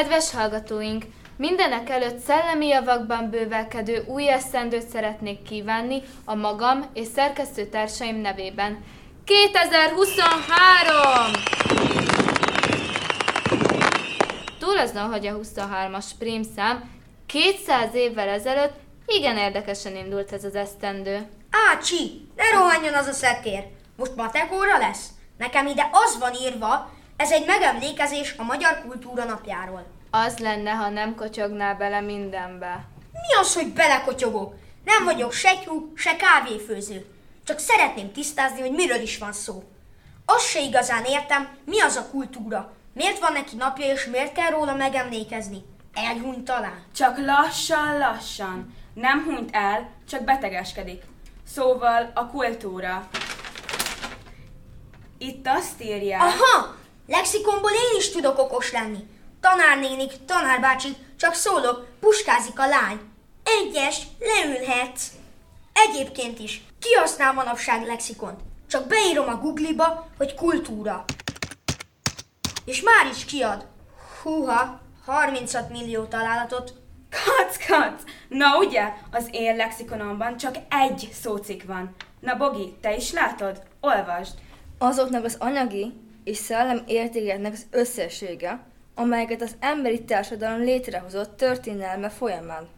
Kedves hallgatóink, mindenek előtt szellemi javakban bővelkedő új esztendőt szeretnék kívánni a magam és szerkesztőtársaim nevében. 2023! Túl azon, hogy a 23-as prímszám 200 évvel ezelőtt igen érdekesen indult ez az esztendő. Ácsi, ne rohanjon az a szekér! Most matek óra lesz? Nekem ide az van írva, ez egy megemlékezés a magyar kultúra napjáról. Az lenne, ha nem kocsognál bele mindenbe. Mi az, hogy belekotyogok? Nem vagyok se tyú, se kávéfőző. Csak szeretném tisztázni, hogy miről is van szó. Azt se igazán értem, mi az a kultúra. Miért van neki napja, és miért kell róla megemlékezni? Elhunyt talán. Csak lassan-lassan. Nem hunyt el, csak betegeskedik. Szóval a kultúra. Itt azt írja... Aha! Lexikonból én is tudok okos lenni. Tanárnénik, tanárbácsi, csak szólok, puskázik a lány. Egyes, leülhetsz. Egyébként is, ki használ manapság lexikont? Csak beírom a Google-ba, hogy kultúra. És már is kiad. Húha, 36 millió találatot. Kac, kac! Na ugye, az én lexikonomban csak egy szócik van. Na Bogi, te is látod? Olvasd! Azoknak az anyagi és szellem értékeknek az összessége, amelyeket az emberi társadalom létrehozott történelme folyamán.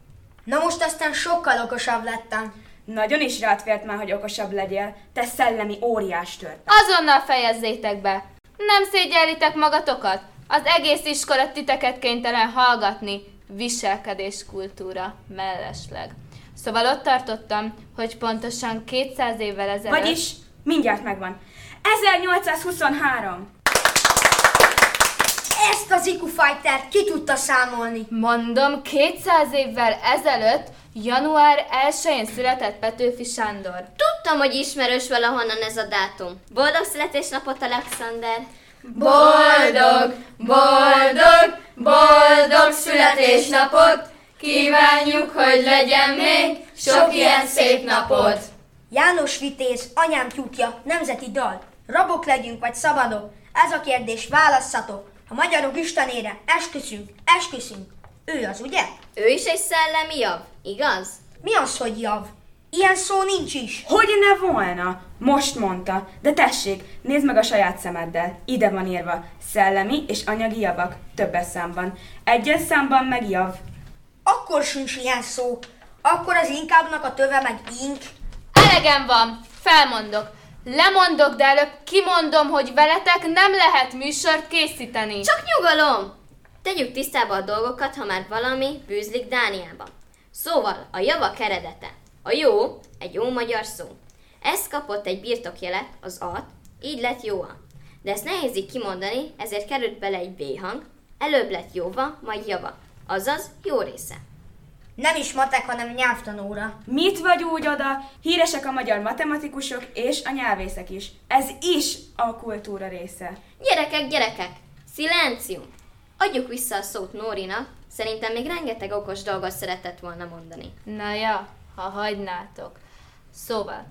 Na most aztán sokkal okosabb lettem. Nagyon is rád fért már, hogy okosabb legyél, te szellemi óriás tört. Azonnal fejezzétek be! Nem szégyellitek magatokat? Az egész iskola titeket kénytelen hallgatni. Viselkedés kultúra mellesleg. Szóval ott tartottam, hogy pontosan 200 évvel ezelőtt... Vagyis mindjárt megvan. 1823. Ezt az IQ Fighter ki tudta számolni. Mondom, 200 évvel ezelőtt, január 1-én született Petőfi Sándor. Tudtam, hogy ismerős valahonnan ez a dátum. Boldog születésnapot, Alexander! Boldog, boldog, boldog születésnapot! Kívánjuk, hogy legyen még sok ilyen szép napot! János Vitéz, anyám tyúkja, nemzeti dal. Rabok legyünk vagy szabadok? Ez a kérdés, válasszatok. A magyarok istenére esküszünk, esküszünk. Ő az, ugye? Ő is egy szellemi jav, igaz? Mi az, hogy jav? Ilyen szó nincs is. Hogy ne volna? Most mondta. De tessék, nézd meg a saját szemeddel. Ide van írva. Szellemi és anyagi javak. Többes számban. Egyes számban meg jav. Akkor sincs ilyen szó. Akkor az inkábbnak a töve meg ink. Elegem van, felmondok. Lemondok, de előbb kimondom, hogy veletek nem lehet műsort készíteni. Csak nyugalom! Tegyük tisztába a dolgokat, ha már valami bűzlik Dániában. Szóval a javak eredete. A jó egy jó magyar szó. Ez kapott egy birtokjelet, az at, így lett jóa. De ezt nehéz így kimondani, ezért került bele egy B hang, előbb lett jóva, majd java. Azaz jó része. Nem is matek, hanem nyelvtanóra. Mit vagy úgy oda? Híresek a magyar matematikusok és a nyelvészek is. Ez is a kultúra része. Gyerekek, gyerekek! Szilencium! Adjuk vissza a szót Nórinak, szerintem még rengeteg okos dolgot szeretett volna mondani. Na ja, ha hagynátok. Szóval,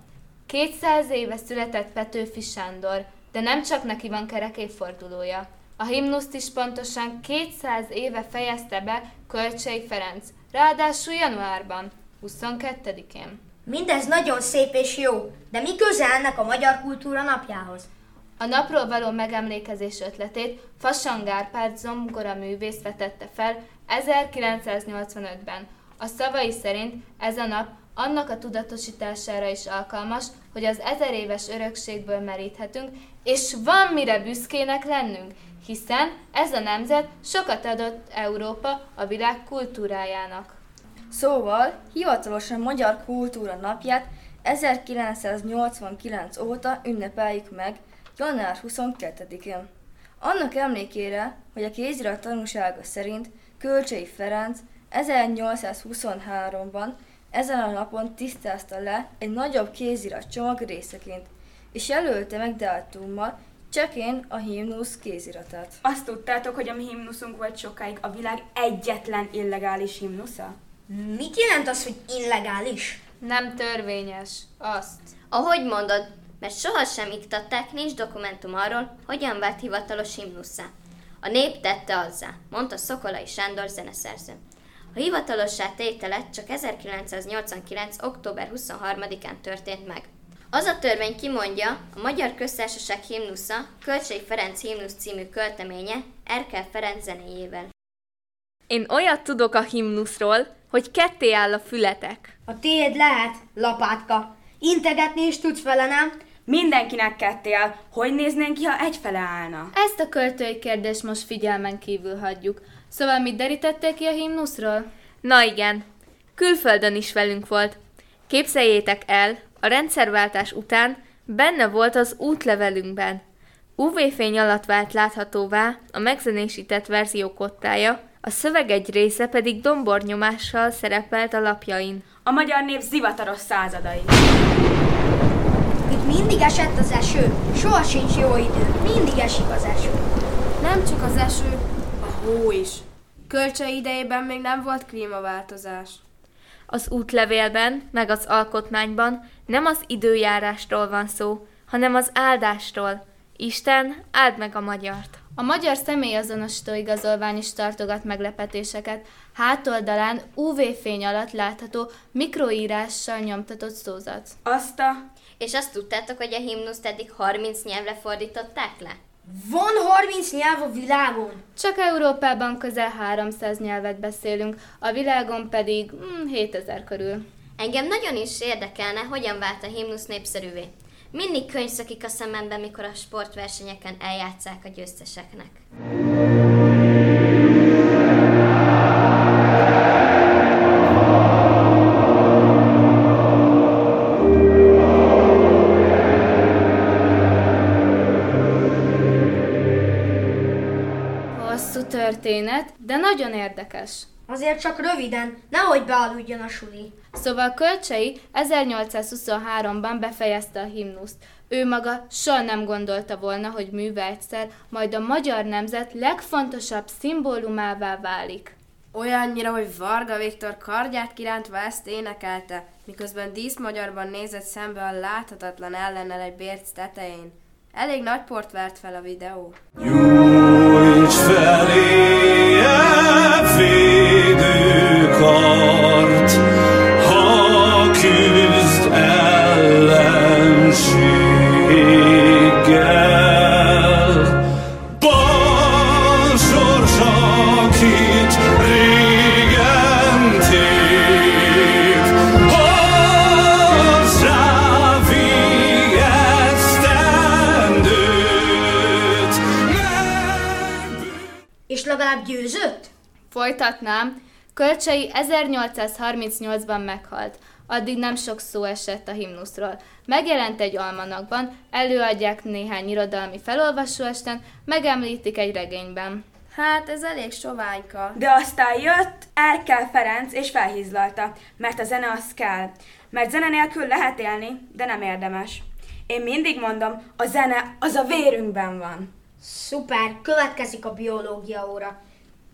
200 éve született Petőfi Sándor, de nem csak neki van kerek évfordulója. A himnuszt is pontosan 200 éve fejezte be Kölcsei Ferenc, ráadásul januárban, 22-én. Mindez nagyon szép és jó, de mi köze ennek a magyar kultúra napjához? A napról való megemlékezés ötletét Fasan Gárpád zongora művész vetette fel 1985-ben. A szavai szerint ez a nap annak a tudatosítására is alkalmas, hogy az ezer éves örökségből meríthetünk, és van mire büszkének lennünk, hiszen ez a nemzet sokat adott Európa a világ kultúrájának. Szóval hivatalosan Magyar Kultúra Napját 1989 óta ünnepeljük meg január 22-én. Annak emlékére, hogy a kézirat tanúsága szerint Kölcsei Ferenc 1823-ban ezen a napon tisztázta le egy nagyobb kézirat csomag részeként, és jelölte meg dátummal csekén a himnusz kéziratát. Azt tudtátok, hogy a mi himnuszunk volt sokáig a világ egyetlen illegális himnusza? Mit jelent az, hogy illegális? Nem törvényes. Azt. Ahogy mondod, mert sohasem iktatták, nincs dokumentum arról, hogyan vált hivatalos himnuszá. A nép tette azzá, mondta Szokolai Sándor zeneszerző. A hivatalossá tételet csak 1989. október 23-án történt meg. Az a törvény kimondja, a Magyar Köztársaság himnusza Kölcsei Ferenc himnusz című költeménye Erkel Ferenc zenéjével. Én olyat tudok a himnuszról, hogy ketté áll a fületek. A tiéd lehet, lapátka. Integetni is tudsz vele, nem? Mindenkinek ketté áll. Hogy néznénk ki, ha egyfele állna? Ezt a költői kérdést most figyelmen kívül hagyjuk. Szóval mit derítették ki a himnuszról? Na igen, külföldön is velünk volt. Képzeljétek el, a rendszerváltás után benne volt az útlevelünkben. UV-fény alatt vált láthatóvá a megzenésített verzió kottája, a szöveg egy része pedig dombornyomással szerepelt a lapjain. A magyar nép zivataros századai. Itt mindig esett az eső. Soha sincs jó idő. Mindig esik az eső. Nem csak az eső, hó is. Kölcse idejében még nem volt klímaváltozás. Az útlevélben, meg az alkotmányban nem az időjárásról van szó, hanem az áldástól. Isten, áld meg a magyart! A magyar személyazonosító igazolvány is tartogat meglepetéseket. Hátoldalán UV-fény alatt látható mikroírással nyomtatott szózat. Azt a... És azt tudtátok, hogy a himnuszt eddig 30 nyelvre fordították le? Van 30 nyelv a világon. Csak Európában közel 300 nyelvet beszélünk, a világon pedig hmm, 7000 körül. Engem nagyon is érdekelne, hogyan vált a himnusz népszerűvé. Mindig könyv szakik a szemembe, mikor a sportversenyeken eljátszák a győzteseknek. Történet, de nagyon érdekes. Azért csak röviden, nehogy bealudjon a suli. Szóval Kölcsei 1823-ban befejezte a himnuszt. Ő maga soha nem gondolta volna, hogy műve egyszer majd a magyar nemzet legfontosabb szimbólumává válik. Olyannyira, hogy Varga Viktor kardját kirántva ezt énekelte, miközben díszmagyarban nézett szembe a láthatatlan ellennel egy bérc tetején. Elég nagy port vert fel a videó. which valley. Folytatnám, Kölcsei 1838-ban meghalt. Addig nem sok szó esett a himnuszról. Megjelent egy almanakban, előadják néhány irodalmi felolvasóesten, megemlítik egy regényben. Hát ez elég soványka. De aztán jött Erkel Ferenc és felhízlalta, mert a zene az kell. Mert zene nélkül lehet élni, de nem érdemes. Én mindig mondom, a zene az a vérünkben van. Szuper, következik a biológia óra.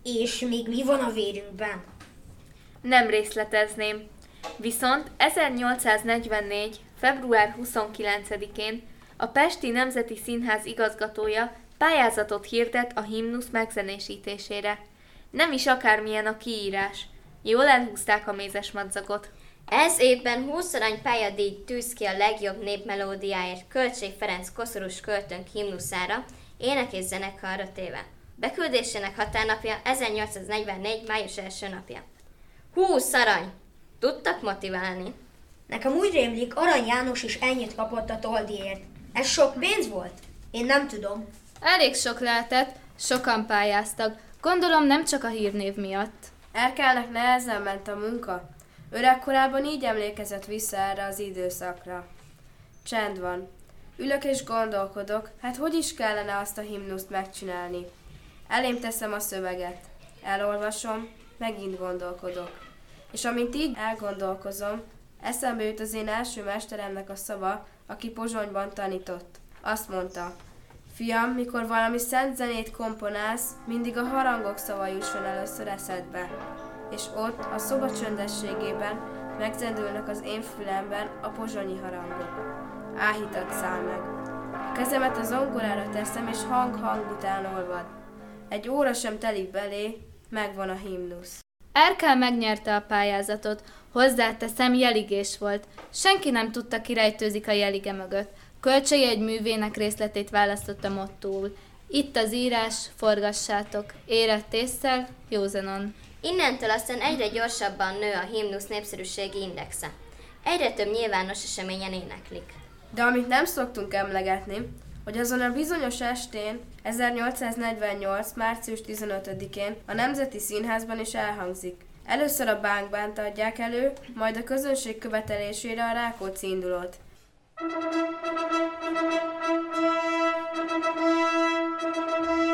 És még mi van a vérünkben? Nem részletezném. Viszont 1844. február 29-én a Pesti Nemzeti Színház igazgatója pályázatot hirdet a himnusz megzenésítésére. Nem is akármilyen a kiírás. Jól elhúzták a mézes madzagot. Ez évben 20 arany pályadíj tűz ki a legjobb népmelódiáért Kölcsei Ferenc koszorús költőnk himnuszára, ének és zenekarra téve. Beküldésének határnapja 1844. május első napja. 20 arany! Tudtak motiválni? Nekem úgy rémlik, Arany János is ennyit kapott a toldiért. Ez sok pénz volt? Én nem tudom. Elég sok lehetett, sokan pályáztak. Gondolom nem csak a hírnév miatt. Erkelnek nehezen ment a munka. Öregkorában így emlékezett vissza erre az időszakra. Csend van. Ülök és gondolkodok, hát hogy is kellene azt a himnuszt megcsinálni. Elém teszem a szöveget. Elolvasom, megint gondolkodok. És amint így elgondolkozom, eszembe jut az én első mesteremnek a szava, aki Pozsonyban tanított. Azt mondta, Fiam, mikor valami szent zenét komponálsz, mindig a harangok szava jusson először eszedbe. És ott, a szoba csöndességében megzendülnek az én fülemben a pozsonyi harangok. Áhítat száll meg. A kezemet a zongorára teszem, és hang-hang után olvad. Egy óra sem telik belé, megvan a himnusz. Erkel megnyerte a pályázatot, hozzáteszem jeligés volt. Senki nem tudta kirejtőzik a jelige mögött. Kölcsei egy művének részletét választotta mottóul. Itt az írás, forgassátok, érett észszel, józanon. Innentől aztán egyre gyorsabban nő a himnusz népszerűségi indexe. Egyre több nyilvános eseményen éneklik. De amit nem szoktunk emlegetni, hogy azon a bizonyos estén, 1848. március 15-én a Nemzeti Színházban is elhangzik. Először a bánkbánt adják elő, majd a közönség követelésére a Rákóczi indulót. Ezt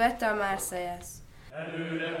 követte a Marseillaise. Aztán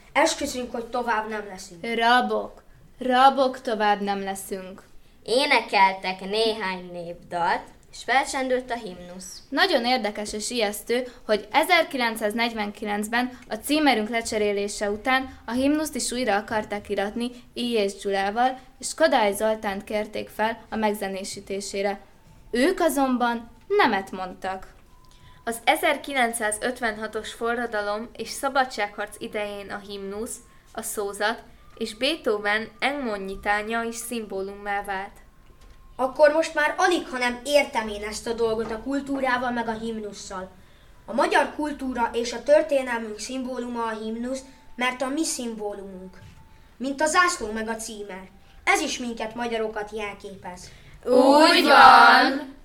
esküszünk, hogy tovább nem leszünk. Rabok, rabok tovább nem leszünk. énekeltek néhány népdalt, és felcsendült a himnusz. Nagyon érdekes és ijesztő, hogy 1949-ben a címerünk lecserélése után a himnuszt is újra akarták iratni I. és Gyulával, és Kodály Zoltánt kérték fel a megzenésítésére. Ők azonban nemet mondtak. Az 1956-os forradalom és szabadságharc idején a himnusz, a szózat és Beethoven engmonnyitánya is szimbólummá vált. Akkor most már alig, hanem értem én ezt a dolgot a kultúrával meg a himnusszal. A magyar kultúra és a történelmünk szimbóluma a himnusz, mert a mi szimbólumunk. Mint a zászló meg a címer. Ez is minket magyarokat jelképez. Úgy van!